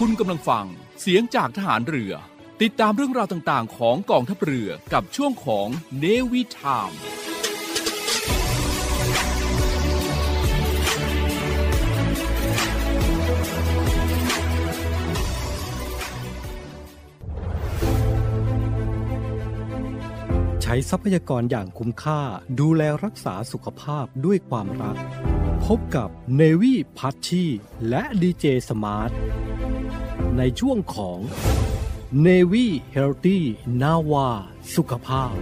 คุณกำลังฟังเสียงจากทหารเรือ ติดตามเรื่องราวต่างๆ ของกองทัพเรือกับช่วงของเนวิทามใช้ทรัพยากรอย่างคุ้มค่าดูแลรักษาสุขภาพด้วยความรัก พบกับเนวี่พัชชีและดีเจสมาร์ท ในช่วงของ Navy Healthy นาวาสุขภาพ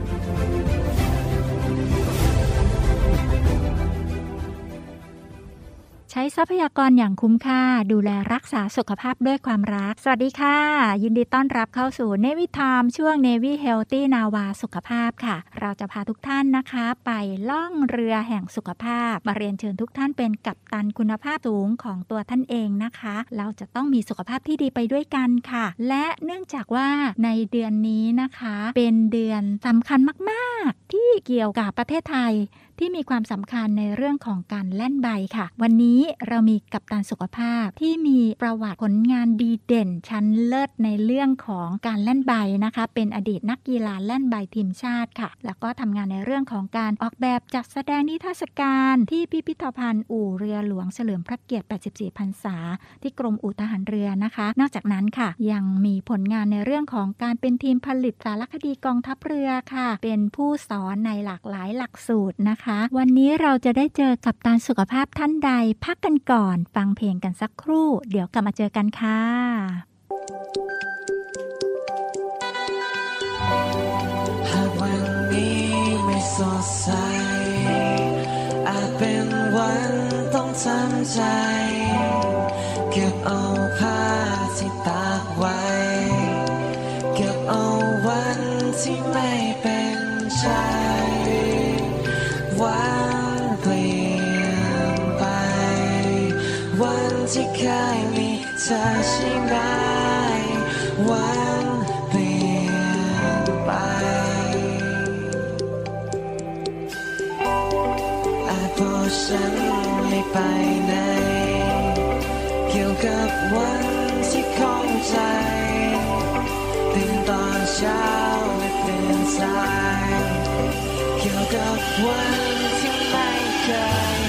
ใช้ทรัพยากรอย่างคุ้มค่า ดูแลรักษาสุขภาพด้วยความรัก สวัสดีค่ะ ยินดีต้อนรับเข้าสู่เนวิทามช่วง Navy Healthy นาวาสุขภาพค่ะ เราจะพาทุกท่านนะคะ ไปล่องเรือแห่งสุขภาพ มาเรียนเชิญทุกท่านเป็นกัปตันคุณภาพสูงของตัวท่านเองนะคะ เราจะต้องมีสุขภาพที่ดีไปด้วยกันค่ะ และเนื่องจากว่าในเดือนนี้นะคะ เป็นเดือนสำคัญมาก ๆ ที่เกี่ยวกับประเทศไทย ที่มีความสำคัญในเรื่องของการแล่นใบค่ะ วันนี้เรามีกัปตันสุขภาพที่มีประวัติผลงานดีเด่น ชั้นเลิศในเรื่องของการแล่นใบนะคะ เป็นอดีตนักกีฬาแล่นใบทีมชาติค่ะ แล้วก็ทำงานในเรื่องของการออกแบบจัดแสดงนิทรรศการที่พิพิธภัณฑ์อู่เรือหลวงเฉลิมพระเกียรติ 84 พรรษา ที่กรมอู่ทหารเรือนะคะ นอกจากนั้นค่ะ ยังมีผลงานในเรื่องของการเป็นทีมผลิตสารคดีกองทัพเรือค่ะ เป็นผู้สอนในหลากหลายหลักสูตรนะคะคะ วันนี้เราจะได้เจอกับตาสุขภาพท่านใด พักกันก่อน ฟังเพลงกันสักครู่ เดี๋ยวกลับมาเจอกันค่ะ หากวันนี้ไม่สดใส อาจเป็นวันต้องทำใจ เก็บเอา ธอใช่ไหมวันเปลี่ยนไป อาจบอฉันไม่ไปไหนเกี่ยวกับวันที่คงใจตื่นตอนเช้าและตื่นสาย เกี่ยวกับวันที่ไม่เคย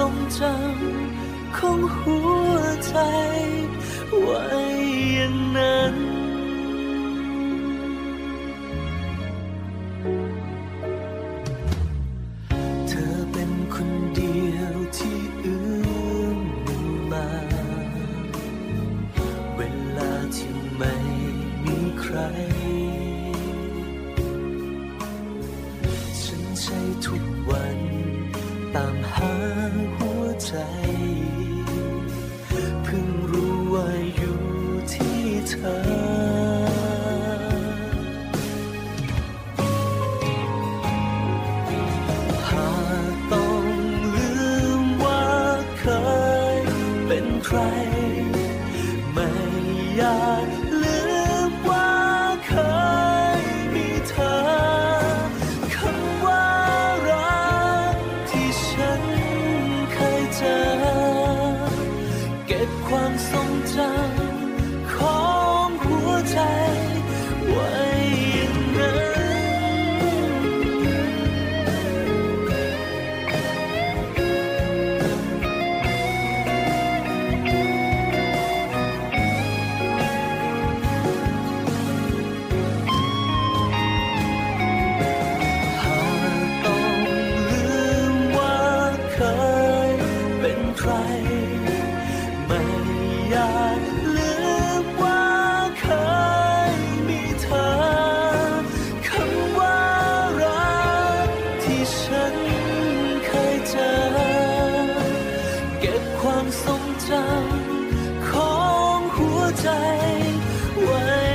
ทรงจำของหัวใจไว้อย่างนั้น ความทรงจำของหัวใจไว้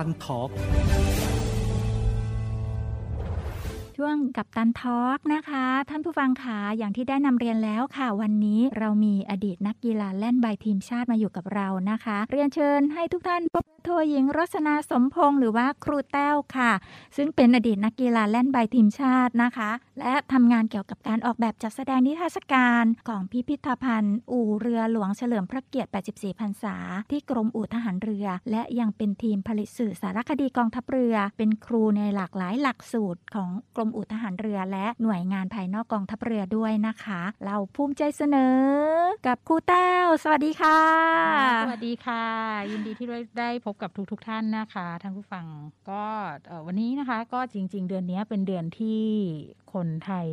กับตันทอล์ก ช่วงกับตันทอล์กนะคะ ท่านผู้ฟังคะอย่างที่ได้นำเรียนแล้วค่ะ วันนี้เรามีอดีตนักกีฬาแล่นใบทีมชาติมาอยู่กับเรานะคะ เรียนเชิญให้ทุกท่านพบโทหญิงรสนาสมพงศ์หรือว่าครูแต้วค่ะ ซึ่งเป็นอดีตนักกีฬาแล่นใบทีมชาตินะคะ และทำงานเกี่ยวกับการออกแบบจัดแสดงนิทรรศการของพิพิธภัณฑ์ อู่เรือหลวงเฉลิมพระเกียรติ 84 พรรษา ที่กรมอู่ทหารเรือ และยังเป็นทีมผลิตสื่อสารคดีกองทัพเรือ เป็นครูในหลากหลายหลักสูตรของกรมอู่ทหารเรือและหน่วยงานภายนอกกองทัพเรือด้วยนะคะ เราภูมิใจเสนอ กับครูแต้ว สวัสดีค่ะ สวัสดีค่ะ ยินดีที่ได้พบกับทุกๆทท่านนะคะท่านผู้ฟังก็วันนี้นะคะก็จริง ๆ เดือนนี้เป็นเดือนที่คนไทย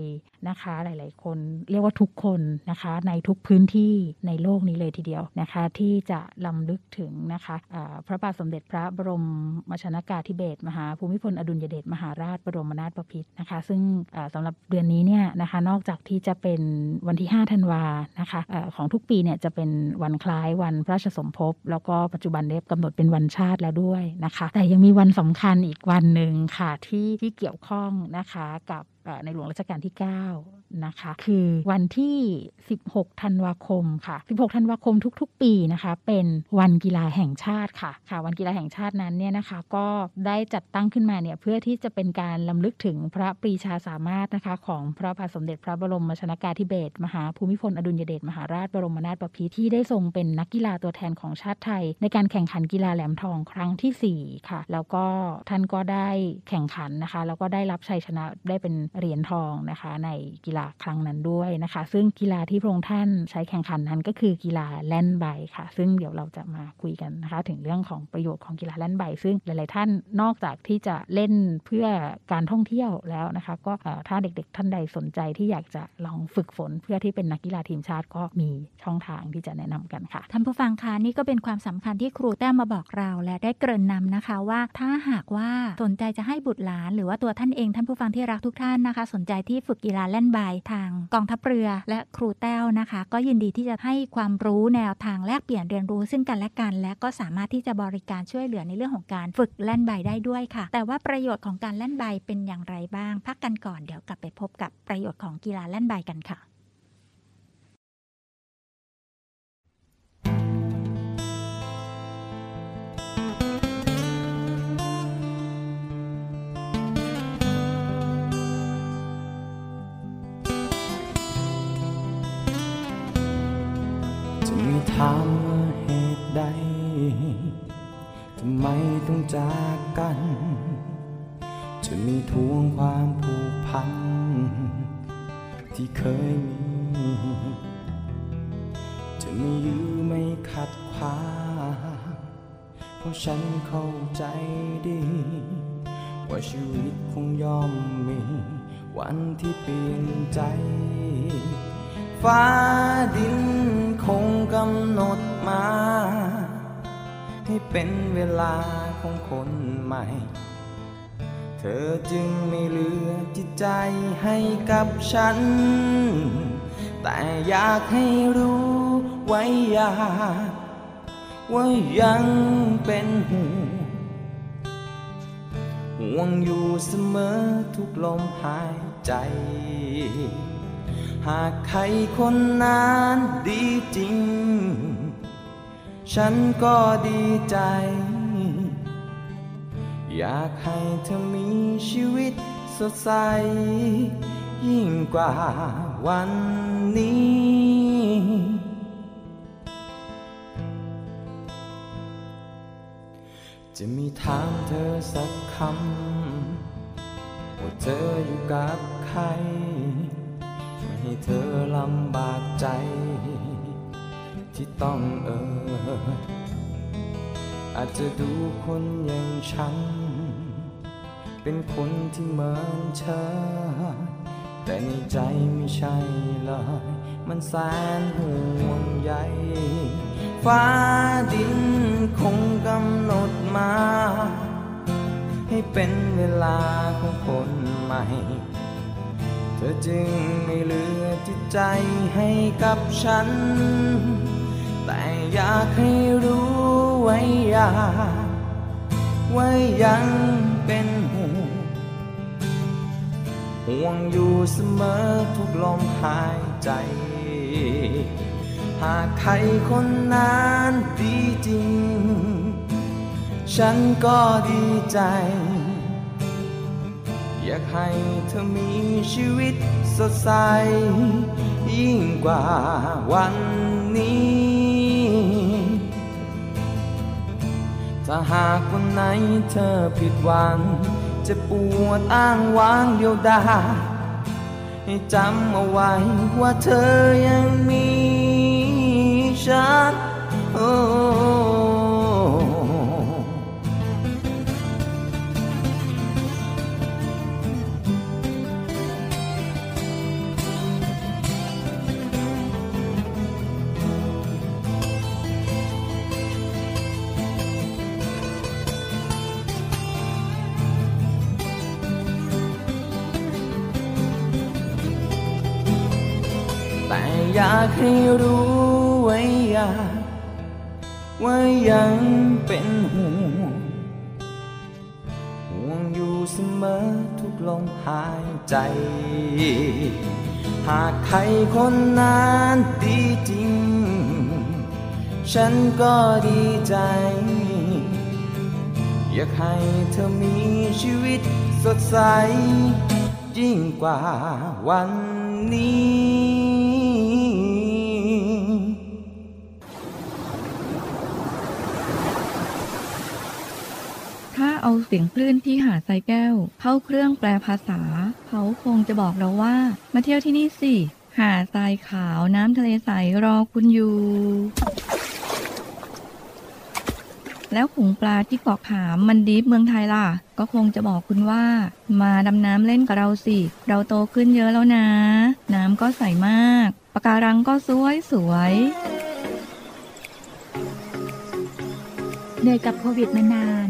นะคะ หลาย ๆ คนเรียกว่าทุกคนนะคะ ในทุกพื้นที่ในโลกนี้เลยทีเดียวนะคะ ที่จะลำลึกถึงนะคะอ่าพระบาทสมเด็จพระบรมมชนากาธิเบศมหาภูมิพลอดุลยเดชมหาราชบรมนาถบพิตรนะคะ ซึ่งอ่าสำหรับเดือนนี้เนี่ยนะคะ นอกจากที่จะเป็นวันที่ 5 ธันวานะคะออของทุกปีเนี่ยจะเป็นวันคล้ายวันพระราชสมภพแล้วก็ปัจจุบันได้กำหนดเป็นวันชาติแล้วด้วยนะคะ แต่ยังมีวันสำคัญอีกวันหนึ่งค่ะที่ที่เกี่ยวข้องนะคะกับ ในหลวงรัชกาลที่ 9นะคะ คือวันที่ 16 ธันวาคมค่ะ 16 ธันวาคมทุกๆ ปีนะคะ เป็นวันกีฬาแห่งชาติค่ะ ค่ะ วันกีฬาแห่งชาตินั้นเนี่ยนะคะ ก็ได้จัดตั้งขึ้นมาเนี่ยเพื่อที่จะเป็นการลำลึกถึงพระปรีชาสามารถนะคะ ของพระบาทสมเด็จพระบรมชนากาธิเบศรมหาภูมิพลอดุลยเดชมหาราชบรมนาถบพิตรที่ได้ทรงเป็นนักกีฬาตัวแทนของชาติไทย ในการแข่งขันกีฬาแหลมทองครั้งทีสี่4 ค่ะ แล้วก็ท่านก็ได้แข่งขันนะคะ แล้วก็ได้รับชัยชนะได้เป็นเหรียญทองนะคะ ในกีฬาครั้งนั้นด้วยนะคะ ซึ่งกีฬาที่พระองค์ท่านใช้แข่งขันนั้นก็คือกีฬาแล่นใบค่ะ ซึ่งเดี๋ยวเราจะมาคุยกันนะคะ ถึงเรื่องของประโยชน์ของกีฬาแล่นใบ ซึ่งหลาย ๆ ท่านนอกจากที่จะเล่นเพื่อการท่องเที่ยวแล้วนะคะ ก็ถ้าเด็ก ๆ ท่านใดสนใจที่อยากจะลองฝึกฝนเพื่อที่เป็นนักกีฬาทีมชาติก็มีช่องทางที่จะแนะนำกันค่ะท่านผู้ฟังคะนี่ก็เป็นความสำคัญที่ครูแต้มมาบอกเรา และได้เกริ่นนำนะคะว่าถ้าหากว่าสนใจจะให้บุตรหลาน หรือว่าตัวท่านเองท่านผู้ฟังที่รักทุกท่านนะคะ สนใจที่ฝึกกีฬาเล่นใบทางกองทัพเรือและครูแต้วนะคะ ก็ยินดีที่จะให้ความรู้แนวทางแลกเปลี่ยนเรียนรู้ซึ่งกันและกัน และก็สามารถที่จะบริการช่วยเหลือในเรื่องของการฝึกเล่นใบได้ด้วยค่ะ แต่ว่าประโยชน์ของการเล่นใบเป็นอย่างไรบ้าง พักกันก่อนเดี๋ยวกลับไปพบกับประโยชน์ของกีฬาเล่นใบกันค่ะ ถามว่าเหตุใด ทำไมต้องจากกัน จะมีทวงความผูกพัน ที่เคยมี จะมียื้อไม่ขัดขวางเพราะฉันเข้าใจดี ว่าชีวิตคงย่อมมี วันที่เปลี่ยนใจ ฟ้าดิน คงกำหนดมา ให้เป็นเวลาของคนใหม่ เธอจึงไม่เหลือจิตใจให้กับฉัน แต่อยากให้รู้ไว้อยากว่ายังเป็นห่วงห่วงอยู่เสมอทุกลมหายใจ หากใครคนนั้นดีจริง ฉันก็ดีใจ อยากให้เธอมีชีวิตสดใส ยิ่งกว่าวันนี้จะมีถามเธอสักคำ ว่าเธออยู่กับใคร ให้เธอลำบากใจ ที่ต้องเออ อาจจะดูคนอย่างฉัน เป็นคนที่เหมินเชยแต่ในใจไม่ใช่เลยมันแสนห่วงใยฟ้าดินคงกำหนดมา ให้เป็นเวลาของคนใหม่ เธอจึงไม่เหลือจิตใจให้กับฉัน แต่อยากให้รู้ไว้อยากว่ายังเป็นห่วงห่วงอยู่เสมอทุกลมหายใจ หากใครคนนั้นดีจริง ฉันก็ดีใจ อยากให้เธอมีชีวิตสดใส ยิ่งกว่าวันนี้ ถ้าหากวันไหนเธอผิดหวัง จะปวดอ้างว้างเดียวดายให้จำเอาไว้ว่าเธอยังมีฉันโอยากให้รู้ไว้อยากว่ายังเป็นห่วงห่วงอยู่เสมอทุกลมหายใจ หากใครคนนั้นดีจริง ฉันก็ดีใจ อยากให้เธอมีชีวิตสดใส ยิ่งกว่าวันนี้ เอาเสียงคลื่นที่หาดทรายแก้ว เข้าเครื่องแปลภาษา เขาคงจะบอกเราว่า มาเที่ยวที่นี่สิ หาดทรายขาวน้ำทะเลใสรอคุณอยู่ แล้วขุงปลาที่เกาะขามมันดีฟเมืองไทยล่ะ ก็คงจะบอกคุณว่า มาดำน้ำเล่นกับเราสิ เราโตขึ้นเยอะแล้วนะ น้ำก็ใสมากปะการังก็สวยสวยเหนื่อยกับโควิดมานาน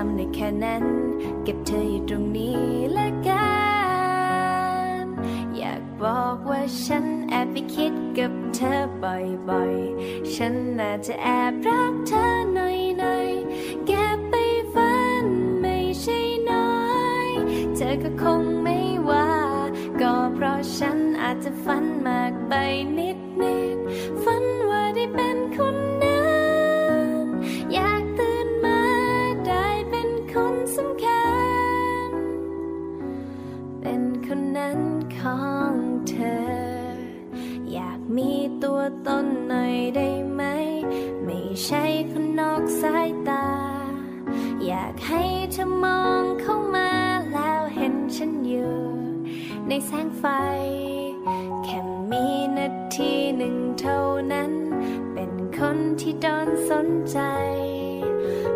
ทำได้แค่นั้น เก็บเธออยู่ตรงนี้ละกัน อยากบอกว่าฉันแอบไปคิดกับเธอบ่อยๆ ฉันน่าจะแอบรักเธอหน่อยๆ เก็บไปฝันไม่ใช่น้อย เธอก็คงไม่ว่า ก็เพราะฉันอาจจะฝันมากไปนิดนิดๆฝันน แสงไฟ แค่มีนาทีหนึ่งเท่านั้น เป็นคนที่โดนสนใจ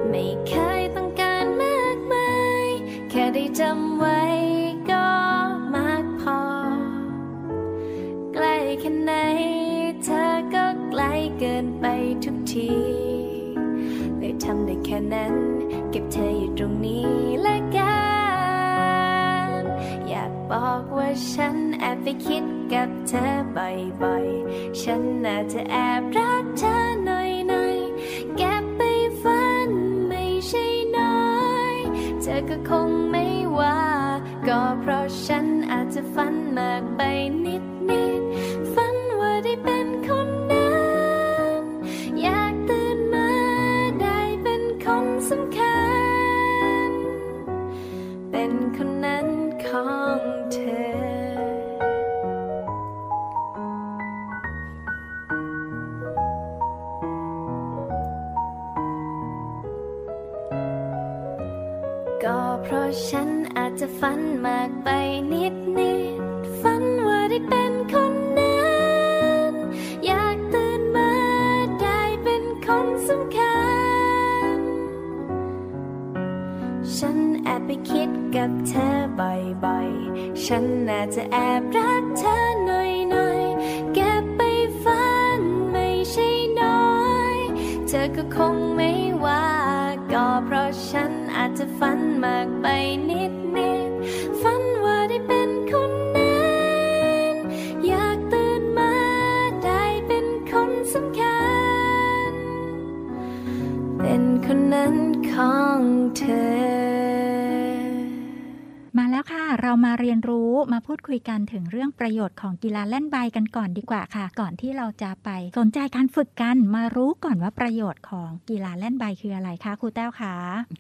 ไม่เคยต้องการมากมาย แค่ได้จำไว้ก็มากพอ ใกล้แค่ไหนเธอก็ไกลเกินไปทุกทีเลยทำได้แค่นั้น เก็บเธออยู่ตรงนี้และ บอกว่าฉันแอบไปคิดกับเธอบ่อยๆ ฉันน่าจะแอบรักเธอหน่อยๆเก็บไปฝันไม่ใช่น้อย เธอก็คงไม่ว่า ก็เพราะฉันอาจจะฝันมากไปนิดนิดฝันว่าได้เป็นคนนั้นอยากตื่นมาได้เป็นคนสำคัญ เป็นคนนั้น ของเธอ ก็เพราะฉันอาจจะฝันมากไปนิดนิด กับเธอบ่อยๆ ฉันน่าจะแอบรักเธอหน่อยๆ เก็บไปฝันไม่ใช่น้อย เธอก็คงไม่ว่า ก็เพราะฉันอาจจะฝันมากไปนิดนิดฝันว่าได้เป็นคนนั้นอยากตื่นมาได้เป็นคนสำคัญ เป็นคนนั้นของ เรามาเรียนรู้มาพูดคุยกันถึงเรื่องประโยชน์ของกีฬาเล่น ใบกันก่อนดีกว่าค่ะ ก่อนที่เราจะไปสนใจการฝึกกันมารู้ก่อนว่าประโยชน์ของกีฬาเล่นใบคืออะไรคะครูแต้วคะ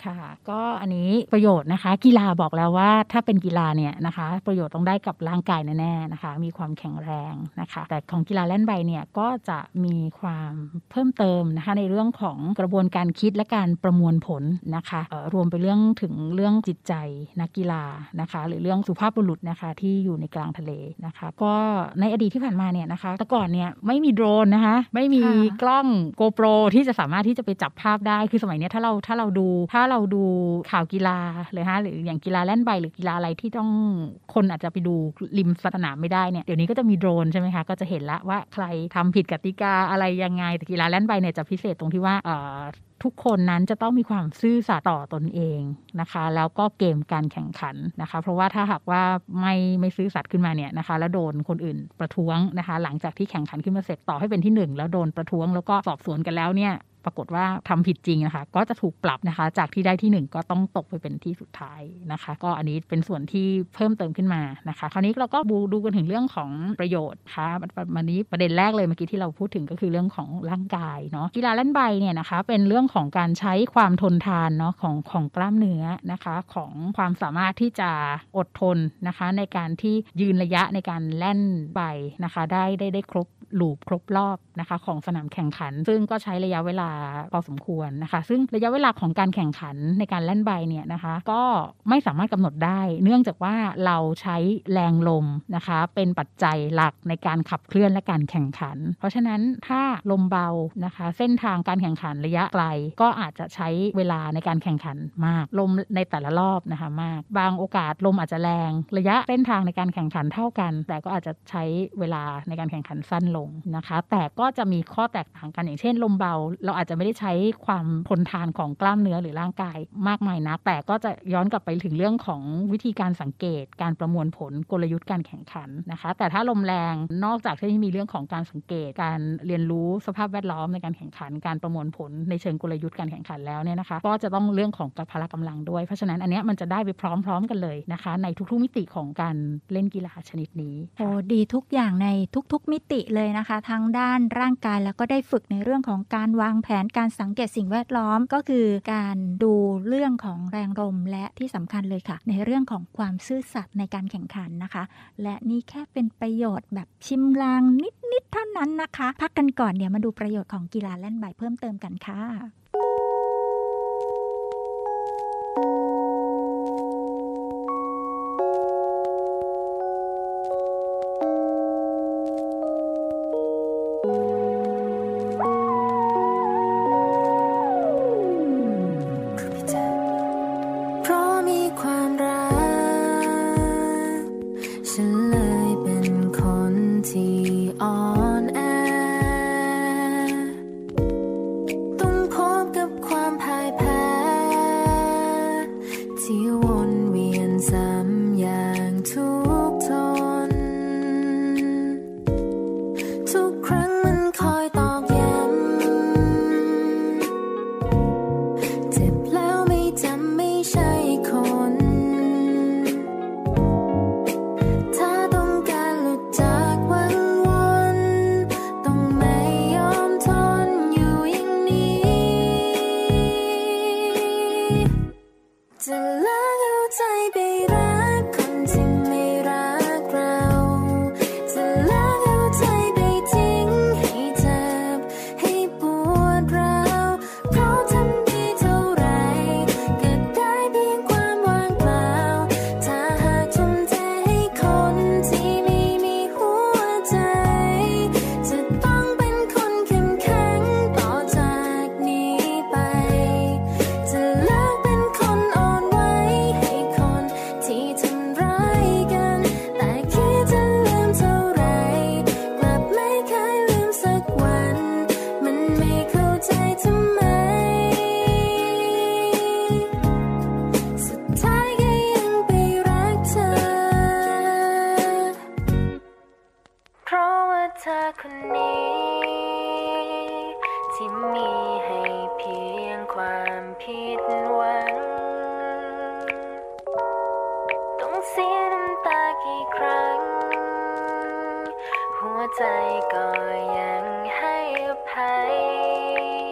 ค่ะ ก็อันนี้ประโยชน์นะคะ กีฬาบอกแล้วว่าถ้าเป็นกีฬาเนี่ยนะคะ ประโยชน์ต้องได้กับร่างกายแน่ๆนะคะ มีความแข็งแรงนะคะ แต่ของกีฬาเล่นใบเนี่ยก็จะมีความเพิ่มเติมนะคะ ในเรื่องของกระบวนการคิดและการประมวลผลนะคะรวมไปเรื่องถึงเรื่องจิตใจนักกีฬานะคะ หรือเรื่องสุภาพบุรุษนะคะที่อยู่ในกลางทะเลนะคะ ก็ในอดีตที่ผ่านมาเนี่ยนะคะแต่ก่อนเนี่ยไม่มีโดรนนะคะ ไม่มีค่ะกล้อง GoPro ที่จะสามารถที่จะไปจับภาพได้ คือสมัยเนี้ยถ้าเราถ้าเราดู ถ้าเราดูข่าวกีฬาเลยฮะหรืออย่างกีฬาเล่นใบหรือกีฬาอะไรที่ต้องคนอาจจะไปดูริมสนามไม่ได้เนี่ยเดี๋ยวนี้ก็จะมีโดรนใช่ไหมคะก็จะเห็นละว่าใครทำผิดกติกาอะไรยังไงแต่กีฬาเล่นใบเนี่ยจะพิเศษตรงที่ว่าเอ่อ ทุกคนนั้นจะต้องมีความซื่อสัตย์ต่อตนเองนะคะ แล้วก็เกมการแข่งขันนะคะ เพราะว่าถ้าหากว่าไม่ไม่ซื่อสัตย์ขึ้นมาเนี่ยนะคะ แล้วโดนคนอื่นประท้วงนะคะ หลังจากที่แข่งขันขึ้นมาเสร็จต่อให้เป็นที่หนึ่งแล้วโดนประท้วงแล้วก็สอบสวนกันแล้วเนี่ย ปรากฏว่าทำผิดจริงนะคะ ก็จะถูกปรับนะคะ จากที่ได้ที่หนึ่งก็ต้องตกไปเป็นที่สุดท้ายนะคะ ก็อันนี้เป็นส่วนที่เพิ่มเติมขึ้นมานะคะ คราวนี้เราก็ดูดูกันถึงเรื่องของประโยชน์ค่ะวันนี้ประเด็นแรกเลยเมื่อกี้ที่เราพูดถึงก็คือเรื่องของร่างกายเนาะกีฬาเล่นใบเนี่ยนะคะ เป็นเรื่องของการใช้ความทนทานเนาะของของกล้ามเนื้อนะคะ ของความสามารถที่จะอดทนนะคะ ในการที่ยืนระยะในการแล่นใบนะคะ ได้ได้ได้ครบลูปครบรอบนะคะ ของสนามแข่งขัน ซึ่งก็ใช้ระยะเวลาพอสมควรนะคะ ซึ่งระยะเวลาของการแข่งขันในการเล่นใบเนี่ยนะคะ ก็ไม่สามารถกำหนดได้ เนื่องจากว่าเราใช้แรงลมนะคะ เป็นปัจจัยหลักในการขับเคลื่อนและการแข่งขัน เพราะฉะนั้นถ้าลมเบานะคะ เส้นทางการแข่งขันระยะไกล ก็อาจจะใช้เวลาในการแข่งขันมาก ลมในแต่ละรอบนะคะมาก บางโอกาสลมอาจจะแรง ระยะเส้นทางในการแข่งขันเท่ากัน แต่ก็อาจจะใช้เวลาในการแข่งขันสั้นลงนะคะ แต่ก็จะมีข้อแตกต่างกันอย่างเช่น ลมเบาเราอาจจะไม่ได้ใช้ความทนทานของกล้ามเนื้อหรือร่างกายมากมายนัก แต่ก็จะย้อนกลับไปถึงเรื่องของวิธีการสังเกต การประมวลผลกลยุทธ์การแข่งขันนะคะ แต่ถ้าลมแรงนอกจากที่มีเรื่องของการสังเกต การเรียนรู้สภาพแวดล้อมในการแข่งขัน การประมวลผลในเชิงกลยุทธ์การแข่งขันแล้วเนี่ยนะคะ ก็จะต้องเรื่องของกพละกำลังด้วย เพราะฉะนั้นอันนี้มันจะได้ไปพร้อม ๆ กันเลยนะคะ ในทุกๆมิติของการเล่นกีฬาชนิดนี้โอ้ดีทุกอย่างในทุกๆมิติเลยนะคะ ทั้งด้านร่างกายแล้วก็ได้ฝึกในเรื่องของการวางแผนการสังเกตสิ่งแวดล้อมก็คือการดูเรื่องของแรงลมและที่สำคัญเลยค่ะ ในเรื่องของความซื่อสัตย์ในการแข่งขันนะคะ และนี่แค่เป็นประโยชน์แบบชิมลางนิดๆเท่านั้นนะคะ พักกันก่อนเดี๋ยวมาดูประโยชน์ของกีฬาเล่นใบเพิ่มเติมกันค่ะ หัวใจก็ยังให้อภัย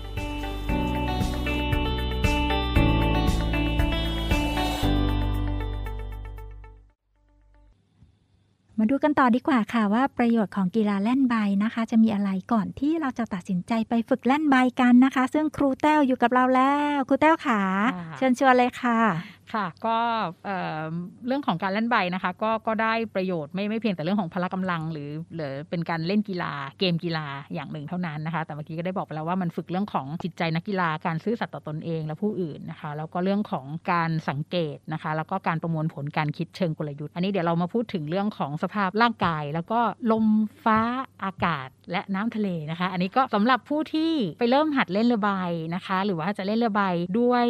มาดูกันต่อดีกว่าค่ะว่าประโยชน์ของกีฬาแล่นใบนะคะ จะมีอะไรก่อนที่เราจะตัดสินใจไปฝึกแล่นใบกันนะคะ ซึ่งครูแต้วอยู่กับเราแล้ว ครูแต้วขาค่ะเชิญชวนเลยค่ะ ค่ะก็เอ่อเรื่องของการเล่นใบนะคะก็ก็ได้ประโยชน์ไม่ไม่เพียงแต่เรื่องของพละกำลัง หรือหรือเป็นการเล่นกีฬาเกมกีฬาอย่างหนึ่งเท่านั้นนะคะ แต่เมื่อกี้ก็ได้บอกไปแล้วว่ามันฝึกเรื่องของจิตใจนักกีฬาการซื่อสัตย์ต่อตนเองและผู้อื่นนะคะแล้วก็เรื่องของการสังเกตนะคะ แล้วก็การประมวลผลการคิดเชิงกลยุทธ์ อันนี้เดี๋ยวเรามาพูดถึงเรื่องของสภาพร่างกาย แล้วก็ลมฟ้าอากาศ และน้ำทะเลนะคะ อันนี้ก็สำหรับผู้ที่ไปเริ่มหัดเล่นเรือใบนะคะ หรือว่าจะเล่นเรือใบด้วย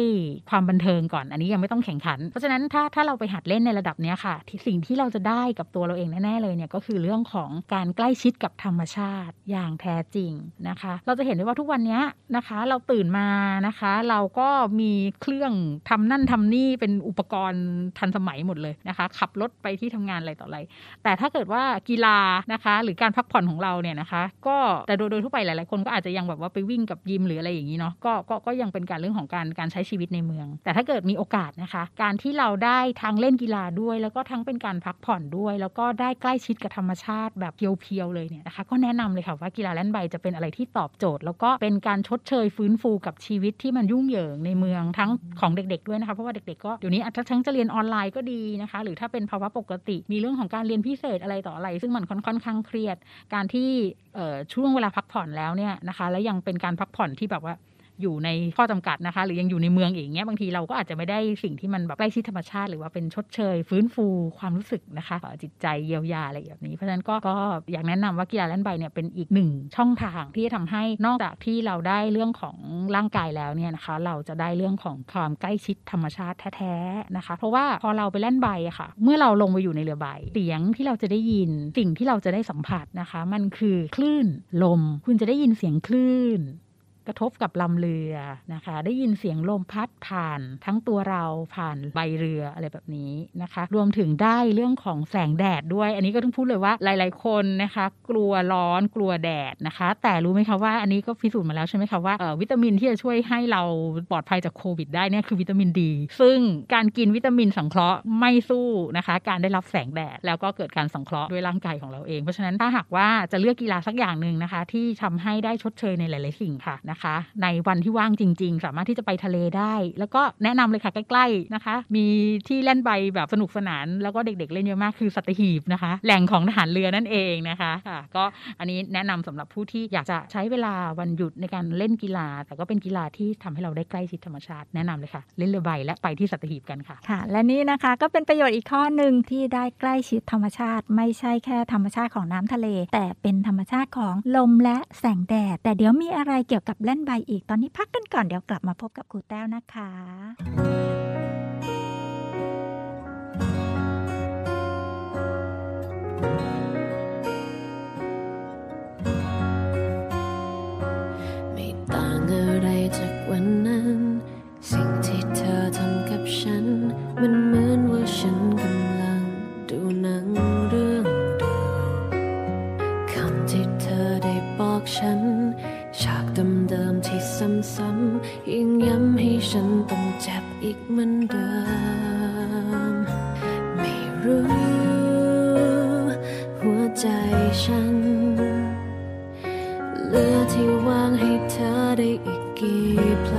ความบันเทิงก่อน อันนี้ยังไม่ต้องแข่งขัน เพราะฉะนั้นถ้าถ้าเราไปหัดเล่นในระดับเนี้ยค่ะ สิ่งที่เราจะได้กับตัวเราเองแน่ๆเลยเนี่ยก็คือเรื่องของการใกล้ชิดกับธรรมชาติอย่างแท้จริงนะคะ เราจะเห็นได้ว่าทุกวันนี้นะคะ เราตื่นมานะคะ เราก็มีเครื่องทำนั่นทำนี่เป็นอุปกรณ์ทันสมัยหมดเลยนะคะ ขับรถไปที่ทำงานอะไรต่ออะไร แต่ถ้าเกิดว่ากีฬานะคะ หรือการพักผ่อนของเราเนี่ยนะคะก็แต่โดยโดยทั่วไปหลาย ๆ คนก็อาจจะยังแบบว่าไปวิ่งกับยิมหรืออะไรอย่างนี้เนาะก็ก็ก็ยังเป็นการเรื่องของการการใช้ชีวิตในเมือง แต่ถ้าเกิดมีโอกาสนะคะ การที่เราได้ทั้งเล่นกีฬาด้วย แล้วก็ทั้งเป็นการพักผ่อนด้วย แล้วก็ได้ใกล้ชิดกับธรรมชาติแบบเพียว ๆ เลยเนี่ยนะคะก็แนะนำเลยค่ะว่ากีฬาเล่นใบจะเป็นอะไรที่ตอบโจทย์ แล้วก็เป็นการชดเชยฟื้นฟูกับชีวิตที่มันยุ่งเหยิงในเมืองทั้งของเด็ก ๆ ด้วยนะคะเพราะว่าเด็ก ๆ ก็เดี๋ยวนี้อาจจะทั้งจะเรียนออนไลน์ก็ดีนะคะ หรือถ้าเป็นภาวะปกติมีเรื่องของการเรียนพิเศษอะไรต่ออะไร ซึ่งมันค่อนข้างเครียดการที่ช่วงเวลาพักผ่อนแล้วเนี่ยนะคะ แล้วยังเป็นการพักผ่อนที่แบบว่า อยู่ในข้อจำกัดนะคะ หรือยังอยู่ในเมืองเอย่างเงี้ยบางทีเราก็อาจจะไม่ได้สิ่งที่มันแบบใกล้ชิดธรรมชาติ หรือว่าเป็นชดเชย ฟื้นฟูความรู้สึกนะคะจิตใจเยียวยาอะไรแบบนี้เพราะฉะนั้นก็ก็อยากแนะนำว่ากีฬาเล่นใบเนี่ยเป็นอีกหนึ่งช่องทางที่จะทำให้นอกจากที่เราได้เรื่องของร่างกายแล้วเนี่ยนะคะ เราจะได้เรื่องของความใกล้ชิดธรรมชาติแท้ๆนะคะ เพราะว่าพอเราไปเล่นใบอะค่ะ เมื่อเราลงไปอยู่ในเรือใบเสียงที่เราจะได้ยินสิ่งที่เราจะได้สัมผัสนะคะ มันคือคลื่นลม คุณจะได้ยินเสียงคลื่น กระทบกับลำเรือนะคะ ได้ยินเสียงลมพัดผ่านทั้งตัวเราผ่านใบเรืออะไรแบบนี้นะคะ รวมถึงได้เรื่องของแสงแดดด้วย อันนี้ก็ต้องพูดเลยว่าหลาย ๆ คนนะคะ กลัวร้อนกลัวแดดนะคะ แต่รู้ไหมคะว่าอันนี้ก็พิสูจน์มาแล้วใช่ไหมคะว่าวิตามินที่จะช่วยให้เราปลอดภัยจากโควิดได้เนี่ยคือวิตามินดี ซึ่งการกินวิตามินสังเคราะห์ไม่สู้นะคะ การได้รับแสงแดดแล้วก็เกิดการสังเคราะห์ด้วยร่างกายของเราเองเพราะฉะนั้นถ้าหากว่าจะเลือกกีฬาสักอย่างหนึ่งนะคะ ที่ทำให้ได้ชดเชยในหลาย ๆ สิ่งค่ะนะคะ ในวันที่ว่างจริง ๆ สามารถที่จะไปทะเลได้ แล้วก็แนะนำเลยค่ะใกล้ๆนะคะ มีที่เล่นใบแบบสนุกสนาน แล้วก็เด็กๆเล่นเยอะมากคือสัตหีบนะคะ แหล่งของทหารเรือนั่นเองนะคะค่ะก็อันนี้แนะนำสำหรับผู้ที่อยากจะใช้เวลาวันหยุดในการเล่นกีฬา แต่ก็เป็นกีฬาที่ทำให้เราได้ใกล้ชิดธรรมชาติแนะนำเลยค่ะ เล่นเรือใบและไปที่สัตหีบกันค่ะค่ะ และนี่นะคะก็เป็นประโยชน์อีกข้อหนึ่งที่ได้ใกล้ชิดธรรมชาติ ไม่ใช่แค่ธรรมชาติของน้ำทะเล แต่เป็นธรรมชาติของลมและแสงแดด แต่เดี๋ยวมีอะไรเกี่ยวกับเล่นใบอีกตอนนี้พักกันก่อนเดี๋ยวกลับมาพบกับครูแต้วนะคะอะไรจากวันนั้น สิ่งที่เธอทำกับฉัน มันเหมือนว่าฉันกำลังดูหนังเรื่องเดิมคำที่เธอได้บอกฉัน ซ้ำๆยิ่งย้ำให้ฉันต้องเจ็บอีกเหมือนเดิม ไม่รู้ หัวใจฉันเหลือที่ว่างให้เธอได้อีกกี่แผล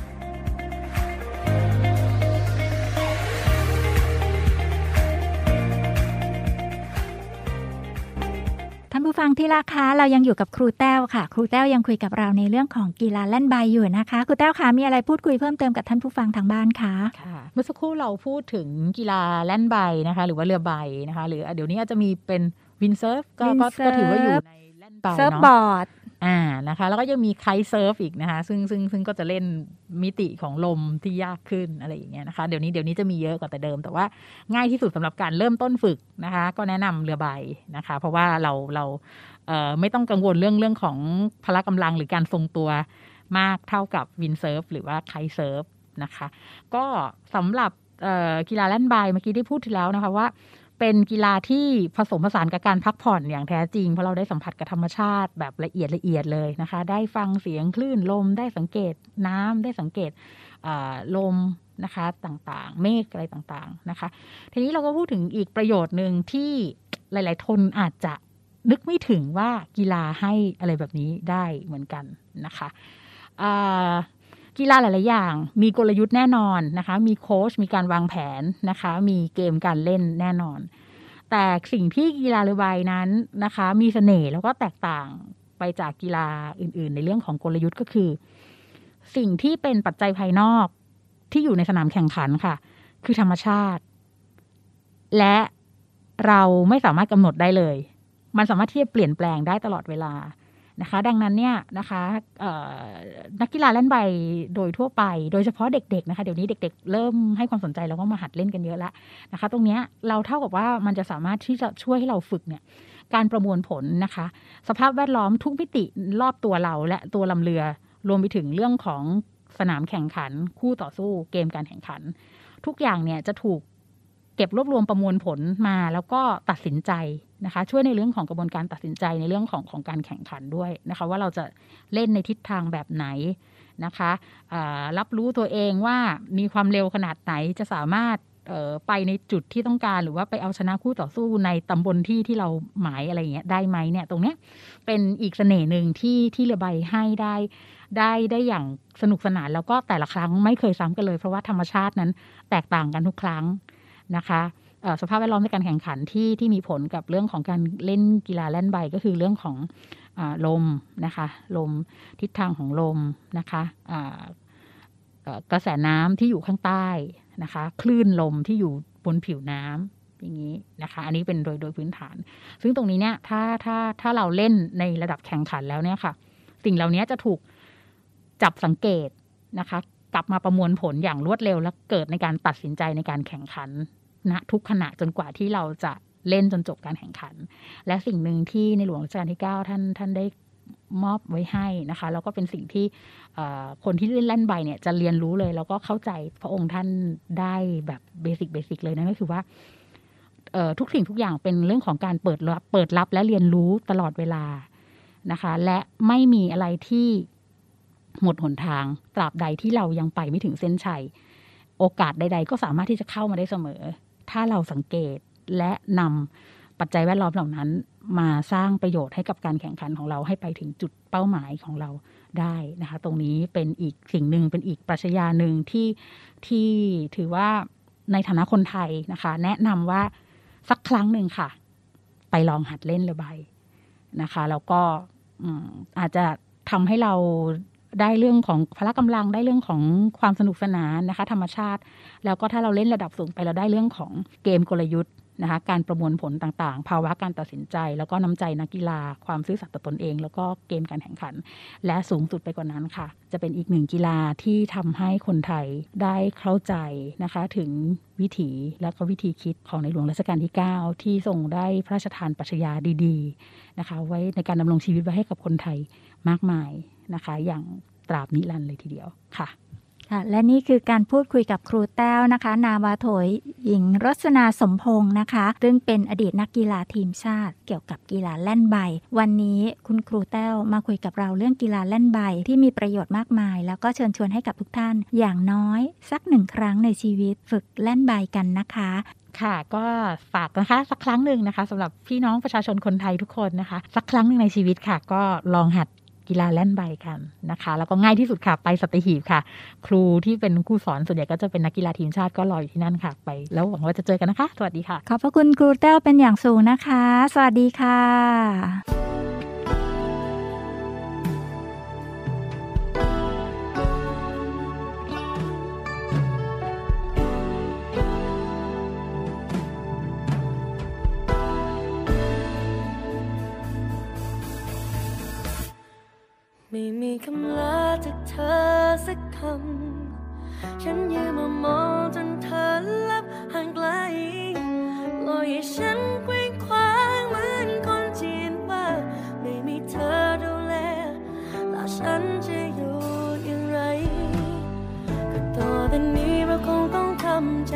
ฟังที่รักคะเรายังอยู่กับครูแต้วค่ะ ครูแต้วยังคุยกับเราในเรื่องของกีฬาแล่นใบอยู่นะคะ ครูแต้วคะมีอะไรพูดคุยเพิ่มเติมกับท่านผู้ฟังทางบ้านคะค่ะ เมื่อสักครู่เราพูดถึงกีฬาแล่นใบนะคะ หรือว่าเรือใบนะคะ หรือเดี๋ยวนี้อาจจะมีเป็น windsurf ก็ก็ windsurf ก็ถือว่าอยู่ในแล่นใบ surf เนาะบอร์ด อ่านะคะแล้วก็ยังมี kitesurf อีกนะคะซึ่งซึ่งซึ่งก็จะเล่นมิติของลมที่ยากขึ้นอะไรอย่างเงี้ยนะคะเดี๋ยวนี้เดี๋ยวนี้จะมีเยอะกว่าแต่เดิม แต่ว่าง่ายที่สุดสำหรับการเริ่มต้นฝึกนะคะ ก็แนะนำเรือใบนะคะ เพราะว่าเราเราเอ่อไม่ต้องกังวลเรื่องเรื่องของพละกำลังหรือการทรงตัวมากเท่ากับ windsurf หรือว่า kitesurf นะคะ ก็สำหรับกีฬาแล่นใบเมื่อกี้ได้พูดถึงแล้วนะคะว่า เป็นกีฬาที่ผสมผสานกับการพักผ่อนอย่างแท้จริง เพราะเราได้สัมผัสกับธรรมชาติแบบละเอียดละเอียดเลยนะคะ ได้ฟังเสียงคลื่นลม ได้สังเกตน้ำได้สังเกตลมนะคะต่างๆ เมฆอะไรต่างๆนะคะ ทีนี้เราก็พูดถึงอีกประโยชน์หนึ่งที่หลาย ๆ คนอาจจะนึกไม่ถึงว่ากีฬาให้อะไรแบบนี้ได้เหมือนกันนะคะ กีฬาหลาย ๆ อย่าง มีกลยุทธ์แน่นอนนะคะ มีโค้ชมีการวางแผนนะคะ มีเกมการเล่นแน่นอน แต่สิ่งที่กีฬาเรือใบนั้นนะคะ มีเสน่ห์แล้วก็แตกต่างไปจากกีฬาอื่น ๆ ในเรื่องของกลยุทธ์ก็คือ สิ่งที่เป็นปัจจัยภายนอกที่อยู่ในสนามแข่งขันค่ะ คือธรรมชาติ และเราไม่สามารถกำหนดได้เลย มันสามารถที่จะเปลี่ยนแปลงได้ตลอดเวลา นะคะ ดังนั้นเนี่ยนะคะนักกีฬาเล่นใบโดยทั่วไป โดยเฉพาะเด็กๆนะคะเดี๋ยวนี้เด็ก ๆ เริ่มให้ความสนใจแล้วก็มาหัดเล่นกันเยอะแล้วนะคะ ตรงนี้เราเท่ากับว่ามันจะสามารถที่จะช่วยให้เราฝึกเนี่ยการประมวลผลนะคะ สภาพแวดล้อมทุกมิติรอบตัวเราและตัวลำเรือ รวมไปถึงเรื่องของสนามแข่งขัน คู่ต่อสู้เกมการแข่งขัน ทุกอย่างเนี่ยจะถูกเก็บรวบรวมประมวลผลมาแล้วก็ตัดสินใจ นะคะช่วยในเรื่องของกระบวนการตัดสินใจในเรื่องของของการแข่งขันด้วยนะคะว่าเราจะเล่นในทิศทางแบบไหนนะคะรับรู้ตัวเองว่ามีความเร็วขนาดไหนจะสามารถไปในจุดที่ต้องการหรือว่าไปเอาชนะคู่ต่อสู้ในตำบลที่ที่เราหมายอะไรอย่างเงี้ยได้ไหมเนี่ยตรงเนี้ยเป็นอีกเสน่ห์หนึ่งที่ที่เรือใบให้ได้ได้ได้อย่างสนุกสนานแล้วก็แต่ละครั้งไม่เคยซ้ำกันเลย เพราะว่าธรรมชาตินั้นแตกต่างกันทุกครั้งนะคะ สภาพแวดล้อมในการแข่งขันที่ที่มีผลกับเรื่องของการเล่นกีฬาแล่นใบก็คือเรื่องของอลมนะคะ ลมทิศทางของลมนะคะกระแสน้ำที่อยู่ข้างใต้นะคะ คลื่นลมที่อยู่บนผิวน้ำอย่างนี้นะคะ อันนี้เป็นโดยโดยพื้นฐาน ซึ่งตรงนี้เนี่ยถ้าถ้าถ้าเราเล่นในระดับแข่งขันแล้วเนี่ยค่ะ สิ่งเหล่านี้จะถูกจับสังเกตนะคะ กลับมาประมวลผลอย่างรวดเร็วและเกิดในการตัดสินใจในการแข่งขัน ณทุกขณะจนกว่าที่เราจะเล่นจนจบการแข่งขัน และสิ่งหนึ่งที่ในหลวงรัชกาลที่ 9 ท่านท่านได้มอบไว้ให้นะคะ แล้วก็เป็นสิ่งที่คนที่เล่นแล่นใบเนี่ยจะเรียนรู้เลย แล้วก็เข้าใจพระองค์ท่านได้แบบ basic basic เลยนั่นก็คือว่าทุกสิ่งทุกอย่างเป็นเรื่องของการเปิดรับเปิดรับและเรียนรู้ตลอดเวลานะคะ และไม่มีอะไรที่หมดหนทางตราบใดที่เรายังไปไม่ถึงเส้นชัย โอกาสใด ๆ ก็สามารถที่จะเข้ามาได้เสมอ ถ้าเราสังเกตและนำปัจจัยแวดล้อมเหล่านั้น มาสร้างประโยชน์ให้กับการแข่งขันของเราให้ไปถึงจุดเป้าหมายของเราได้นะคะ ตรงนี้เป็นอีกสิ่งหนึ่งเป็นอีกปรัชญาหนึ่งที่ที่ถือว่าในฐานะคนไทยนะคะ แนะนำว่าสักครั้งหนึ่งค่ะ ไปลองหัดเล่นเรือใบนะคะ แล้วก็อืมอาจจะทำให้เรา ได้เรื่องของพละกำลังได้เรื่องของความสนุกสนานนะคะ ธรรมชาติ แล้วก็ถ้าเราเล่นระดับสูงไปเราได้เรื่องของเกมกลยุทธ์นะคะการประมวลผลต่างๆ ภาวะการตัดสินใจ แล้วก็น้ำใจนักกีฬา ความซื่อสัตย์ต่อตนเอง แล้วก็เกมการแข่งขัน และสูงสุดไปกว่านั้นค่ะ จะเป็นอีกหนึ่งกีฬาที่ทำให้คนไทยได้เข้าใจนะคะ ถึงวิถีและก็วิธีคิดของในหลวงรัชกาลที่ 9 ที่ทรงได้พระราชทานปรัชญาดี ๆ นะคะ ไว้ในการดำรงชีวิตไว้ให้กับคนไทยมากมาย นะคะ อย่างตราบนิรันดร์เลยทีเดียวค่ะค่ะและนี่คือการพูดคุยกับครูแต้วนะคะ นาวาโถยหญิงรสนาสมพงศ์นะคะ ซึ่งเป็นอดีตนักกีฬาทีมชาติเกี่ยวกับกีฬาแล่นใบ วันนี้คุณครูแต้วมาคุยกับเราเรื่องกีฬาแล่นใบที่มีประโยชน์มากมาย แล้วก็เชิญชวนให้กับทุกท่าน อย่างน้อย สักหนึ่งครั้งในชีวิตฝึกแล่นใบกันนะคะค่ะก็ฝากนะคะสักครั้งหนึ่งนะคะสำหรับพี่น้องประชาชนคนไทยทุกคนนะคะ สักครั้งหนึ่งในชีวิตค่ะ ก็ลองหัด กีฬาแล่นใบกันนะคะ แล้วก็ง่ายที่สุดค่ะ ไปสตหีบค่ะ ครูที่เป็นครูสอนส่วนใหญ่ก็จะเป็นนักกีฬาทีมชาติก็รออยู่ที่นั่นค่ะไป แล้วหวังว่าจะเจอกันนะคะ สวัสดีค่ะ ขอบพระคุณครูเต้าเป็นอย่างสูงนะคะ สวัสดีค่ะ ไม่มีคำลาจากเธอสักคำ ฉันยืนมามองจนเธอลับห่างไกลลอยให้ฉันเคว้งคว้างเหมือนคนจีนว่าไม่มีเธอดูแล แล้วฉันจะอยู่อย่างไร ก็ต่อแต่นี้เราคงต้องทำใจ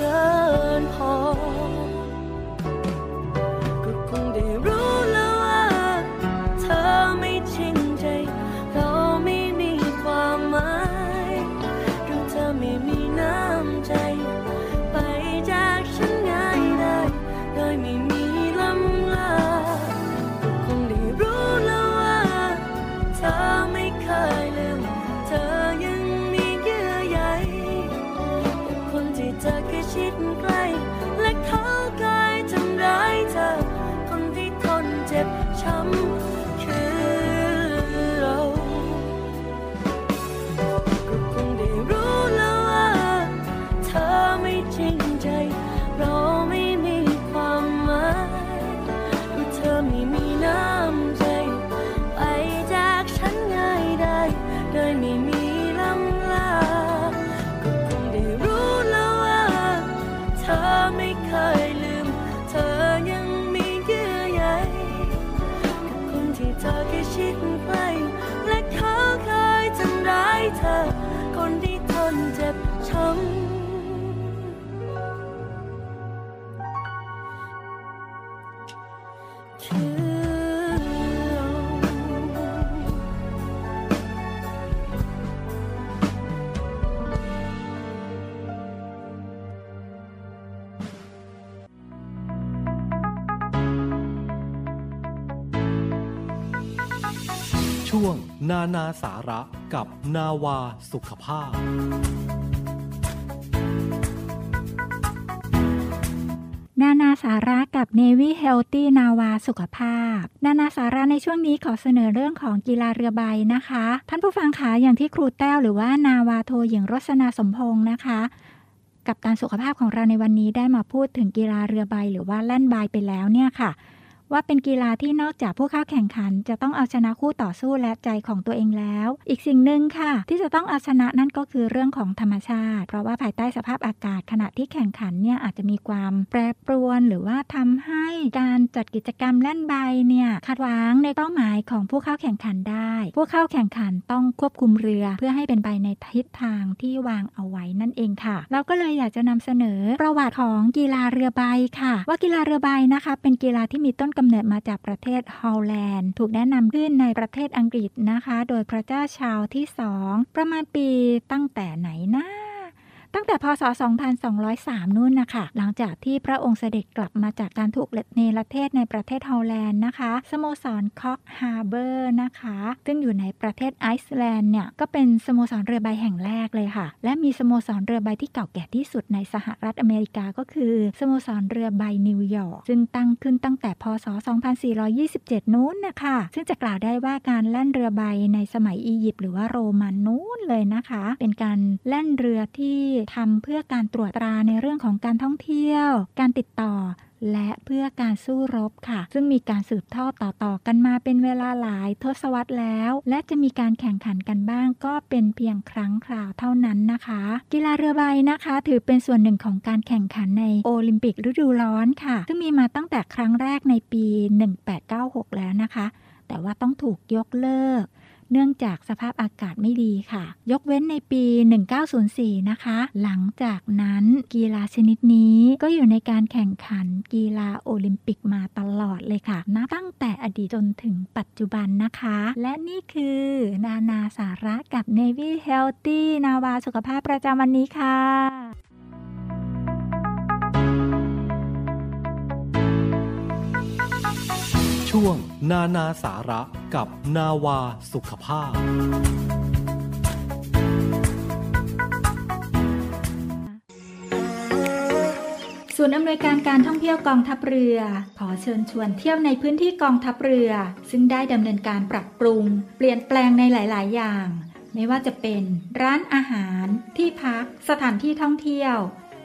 ก็ นานาสาระกับนาวาสุขภาพ นานาสาระกับ Navy Healthy นาวาสุขภาพ นานาสาระในช่วงนี้ขอเสนอเรื่องของกีฬาเรือใบนะคะ ท่านผู้ฟังคะอย่างที่ครูแต้วหรือว่านาวาโทหญิงรสนาสมพงศ์นะคะกับการสุขภาพของเราในวันนี้ได้มาพูดถึงกีฬาเรือใบหรือว่าแล่นใบไปแล้วเนี่ยค่ะ ว่าเป็นกีฬาที่นอกจากผู้เข้าแข่งขัน จะต้องเอาชนะคู่ต่อสู้และใจของตัวเองแล้ว อีกสิ่งหนึ่งค่ะ ที่จะต้องเอาชนะนั่นก็คือเรื่องของธรรมชาติ เพราะว่าภายใต้สภาพอากาศขณะที่แข่งขันเนี่ยอาจจะมีความแปรปรวน หรือว่าทำให้การจัดกิจกรรมเล่นใบเนี่ยขัดขวางในเป้าหมายของผู้เข้าแข่งขันได้ ผู้เข้าแข่งขันต้องควบคุมเรือ เพื่อให้เป็นไปในทิศทางที่วางเอาไว้นั่นเองค่ะ เราก็เลยอยากจะนำเสนอประวัติของกีฬาเรือใบค่ะ ว่ากีฬาเรือใบนะคะ เป็นกีฬาที่มีต้นกำเนิดมาจากประเทศฮอลแลนด์ ถูกแนะนำขึ้นในประเทศอังกฤษนะคะ โดยพระเจ้าชาร์ลที่สองประมาณปีตั้งแต่ไหนนะ ตั้งแต่พศ 2203 นู่นนะคะ หลังจากที่พระองค์เสด็จกลับมาจากการถูกเนรเทศในประเทศฮอลแลนด์นะคะ สโมสร Cork Harbour นะคะ ซึ่งอยู่ในประเทศไอซ์แลนด์เนี่ย ก็เป็นสโมสรเรือใบแห่งแรกเลยค่ะ และมีสโมสรเรือใบที่เก่าแก่ที่สุดในสหรัฐอเมริกาก็คือ สโมสรเรือใบนิวยอร์ก ซึ่งตั้งขึ้นตั้งแต่พศ 2427 นู้นนะคะ ซึ่งจะกล่าวได้ว่าการแล่นเรือใบในสมัยอียิปต์หรือว่าโรมันนู้นเลยนะคะ เป็นการแล่นเรือที่ทำเพื่อการตรวจตราในเรื่องของการท่องเที่ยว การติดต่อและเพื่อการสู้รบค่ะ ซึ่งมีการสืบทอดต่อๆกันมาเป็นเวลาหลายทศวรรษแล้ว และจะมีการแข่งขันกันบ้างก็เป็นเพียงครั้งคราวเท่านั้นนะคะ กีฬาเรือใบนะคะ ถือเป็นส่วนหนึ่งของการแข่งขันในโอลิมปิกฤดูร้อนค่ะ ซึ่งมีมาตั้งแต่ครั้งแรกในปี 1896 แล้วนะคะ แต่ว่าต้องถูกยกเลิก เนื่องจากสภาพอากาศไม่ดีค่ะ ยกเว้นในปี 1904 นะคะ หลังจากนั้นกีฬาชนิดนี้ก็อยู่ในการแข่งขันกีฬาโอลิมปิกมาตลอดเลยค่ะ นับตั้งแต่อดีตจนถึงปัจจุบันนะคะ และนี่คือนานาสาระกับ Navy Healthy นาวาสุขภาพประจำวันนี้ค่ะ ช่วง นานาสาระกับนาวาสุขภาพ ศูนย์อำนวยการการท่องเที่ยวกองทัพเรือ ขอเชิญชวนเที่ยวในพื้นที่กองทัพเรือ ซึ่งได้ดำเนินการปรับปรุง เปลี่ยนแปลงในหลาย ๆ อย่าง ไม่ว่าจะเป็น ร้านอาหาร ที่พัก สถานที่ท่องเที่ยว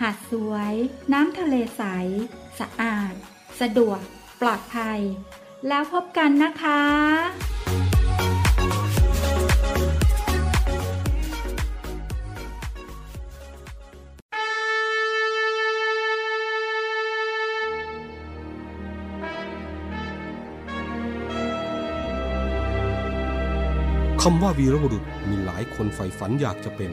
หาดสวย น้ำทะเลใส สะอาด สะดวก ปลอดภัย แล้วพบกันนะคะคำว่าวีรบุรุษมีหลายคนใฝ่ฝันอยากจะเป็น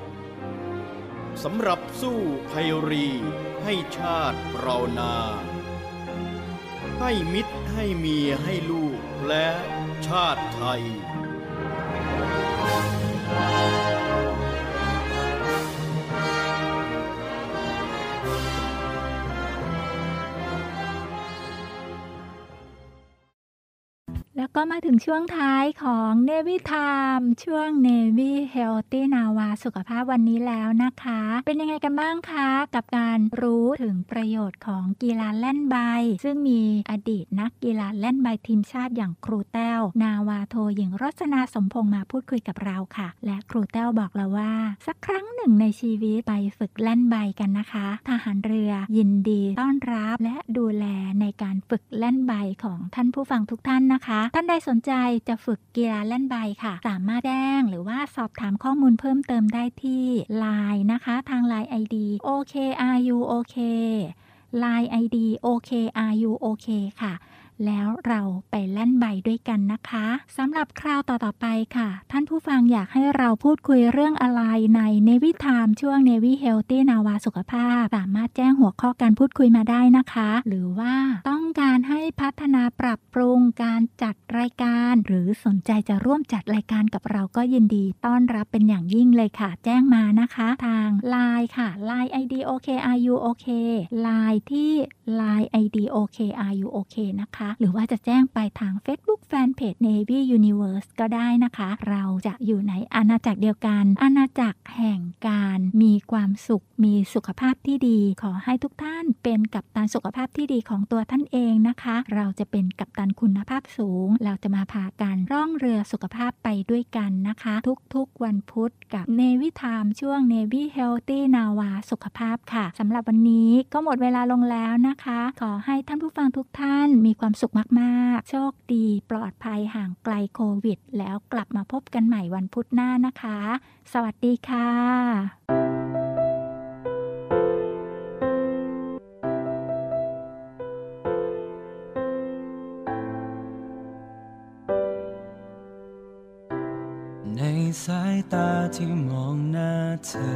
สำหรับสู้ภัยรีให้ชาติเรานา ให้มิตรให้เมียให้ลูกและชาติไทย ก็มาถึงช่วงท้ายของ Navy Time ช่วง Navy Healthy Nava สุขภาพวันนี้แล้วนะคะ เป็นยังไงกันบ้างคะ กับการรู้ถึงประโยชน์ของกีฬาแล่นใบ ซึ่งมีอดีตนักกีฬาแล่นใบทีมชาติอย่างครูแต้วนาวาโทหญิงรสนาสมพงษ์มาพูดคุยกับเราค่ะ และครูแต้วบอกเราว่า สักครั้งหนึ่งในชีวิตไปฝึกแล่นใบกันนะคะทหารเรือยินดีต้อนรับและดูแลในการฝึกแล่นใบของท่านผู้ฟังทุกท่านนะคะานใดสนใจจะฝึกกีฬาเล่นใบค่ะ สามารถแจ้งหรือว่าสอบถามข้อมูลเพิ่มเติมได้ที่ Line นะคะ ทาง Line ID OKRU OK Line ID OKRU OK ค่ะ แล้วเราไปเล่นใบด้วยกันนะคะสำหรับคราวต่อๆไปค่ะ ท่านผู้ฟังอยากให้เราพูดคุยเรื่องอะไรใน Navy Time ช่วง Navy Healthy นาวาสุขภาพ สามารถแจ้งหัวข้อการพูดคุยมาได้นะคะ หรือว่าต้องการให้พัฒนาปรับปรุงการจัดรายการ หรือสนใจจะร่วมจัดรายการกับเราก็ยินดีต้อนรับเป็นอย่างยิ่งเลยค่ะ แจ้งมานะคะ ทาง Line ค่ะ Line ID OKRU OK Line ที่ Line ID OKRU OK นะคะหรือว่าจะแจ้งไปทาง Facebook Fanpage Navy Universe ก็ได้นะคะ เราจะอยู่ในอาณาจักรเดียวกัน อาณาจักรแห่งการมีความสุข มีสุขภาพที่ดี ขอให้ทุกท่านเป็นกัปตันสุขภาพที่ดีของตัวท่านเองนะคะ เราจะเป็นกัปตันคุณภาพสูง เราจะมาพากันร่องเรือสุขภาพไปด้วยกันนะคะ ทุกๆวันพุธกับ Navy Time ช่วง Navy Healthy Nava สุขภาพค่ะสำหรับวันนี้ก็หมดเวลาลงแล้วนะคะ ขอให้ท่านผู้ฟังทุกท่านมีความสุขมากๆ โชคดีปลอดภัยห่างไกลโควิด แล้วกลับมาพบกันใหม่วันพุธหน้านะคะ สวัสดีค่ะในสายตาที่มองหน้าเธอ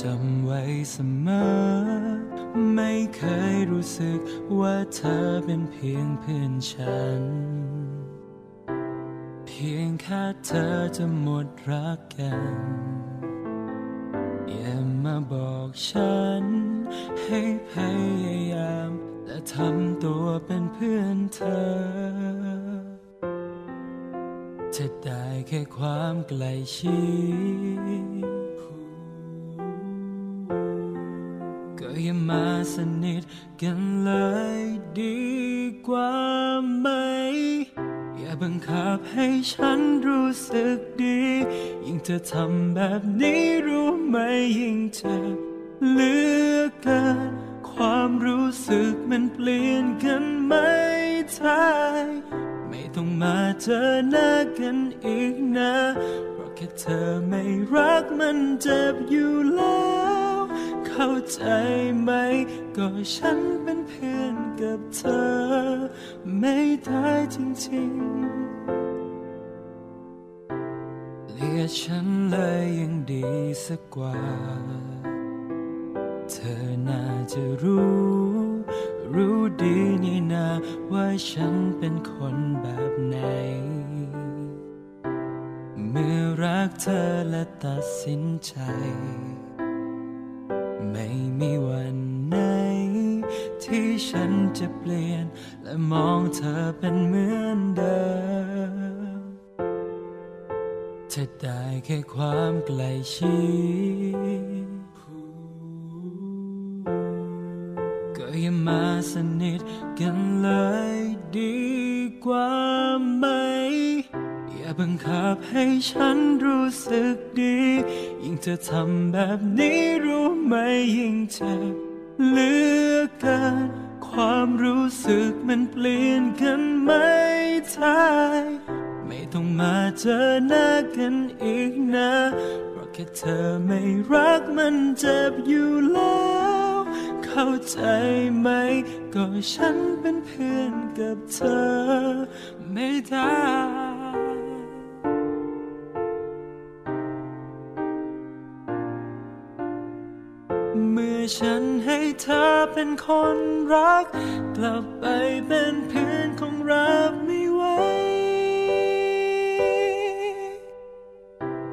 จำไว้เสมอ ไม่เคยรู้สึกว่าเธอเป็นเพียงเพื่อนฉัน เพียงแค่เธอจะหมดรักกันอย่ามาบอกฉัน ให้พยายามและทำตัวเป็นเพื่อนเธอ จะได้แค่ความใกล้ชิด อย่ามาสนิทกันเลยดีกว่าไหม อย่าบังคับให้ฉันรู้สึกดี ยิ่งเธอทำแบบนี้รู้ไหมยิ่งเจ็บเลือกเกินคความรู้สึกมันเปลี่ยนกันไม่ได้ไม่ต้องมาเจอหน้ากันอีกนะ เพราะแค่เธอไม่รักมันเจ็บอยู่แล้ว เข้าใจไหม ก็ฉันเป็นเพื่อนกับเธอ ไม่ได้จริงๆเลียฉันเลยยังดีสักกว่า เธอน่าจะรู้ รู้ดีนี่นาว่าฉันเป็นคนแบบไหนเมื่อรักเธอและตัดสินใจ ไม่มีวันไหน ที่ฉันจะเปลี่ยน และมองเธอเป็นเหมือนเดิมจะได้แค่ความใกล้ชิดก็อย่ามาสนิทกันเลยดีกว่าไหม อย่าบังคับให้ฉันรู้สึกดี ยิ่งเธอทำแบบนี้รู้ไหมยิ่งเจ็บเหลือเกินความรู้สึกมันเปลี่ยนกันไม่ได้ไม่ต้องมาเจอหน้ากันอีกนะเพราะแค่เธอไม่รักมันเจ็บอยู่แล้ว เข้าใจไหม ก็ฉันเป็นเพื่อนกับเธอไม่ได้ ฉันให้เธอเป็นคนรัก กลับไปเป็นเพื่อนคงรับไม่ไหว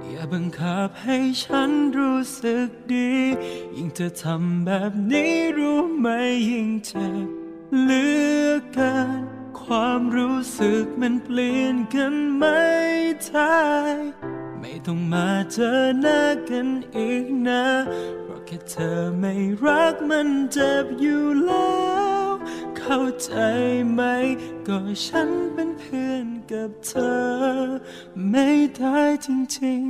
อย่าบังคับให้ฉันรู้สึกดี ยิ่งเธอทำแบบนี้รู้ไหมยิ่งเจ็บเหลือเกินความรู้สึกมันเปลี่ยนกันไม่ได้ไม่ต้องมาเจอหน้ากันอีกนะ ค่เธอไม่รักมันเจ็บอยู่แล้ว เข้าใจไหม ก็ฉันเป็นเพื่อนกับเธอ ไม่ได้จริง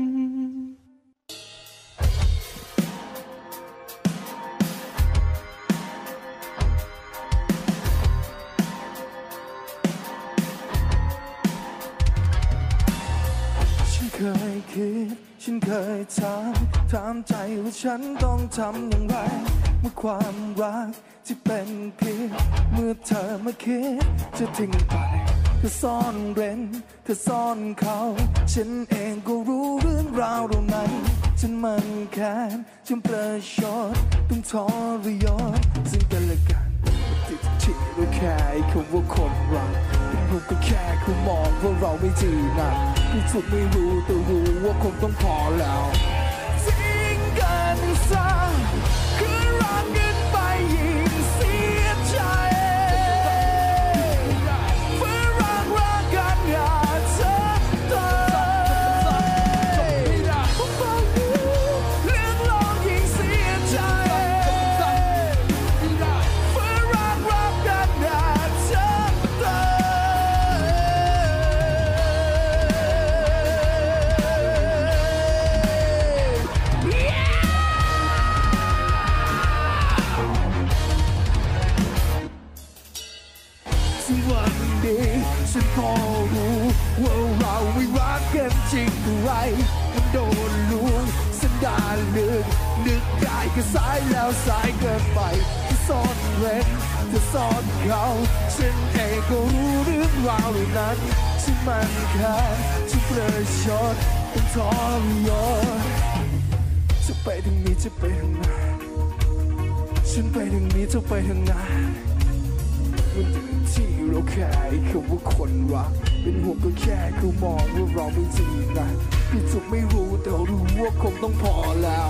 ๆฉันเคยคิดฉันเคยถาม ถามใจว่าฉันต้องทำอย่างไร เมื่อความรักที่เป็นเพียงเมื่อเธอมาคิดจะทิ้งไปเธอซ่อนเร้นเธอซ่อนเขา ฉันเองก็รู้เรื่องราวเหล่านั้น ฉันมันแค้นฉันประชดต้องทรยศซึ่งกันและกันติดที่เราแค่คำว่าคนรักเป็นรูก็แค่เขามองว่าเราไม่จีนันที่สุดไม่รู้แต่รู้ว่าคงต้องพอแล้ว ก็สายแล้วสายเกินไปที่ซ่อนเร้นเธอซ่อนเขาฉันเองก็รู้เรื่องราวเหล่านั้นฉันมันแค่ฉันประชดเป็นทรยศจะไปทางนี้จะไปทางนั้นฉันไปทางนี้จะไปทางนั้นมันถึงที่เราแค่คำว่าคนรักเป็นห่วงก็แค่เขามองว่าเราไม่จริงนะพี่จุกไม่รู้แต่รู้ว่าคงต้องพอแล้ว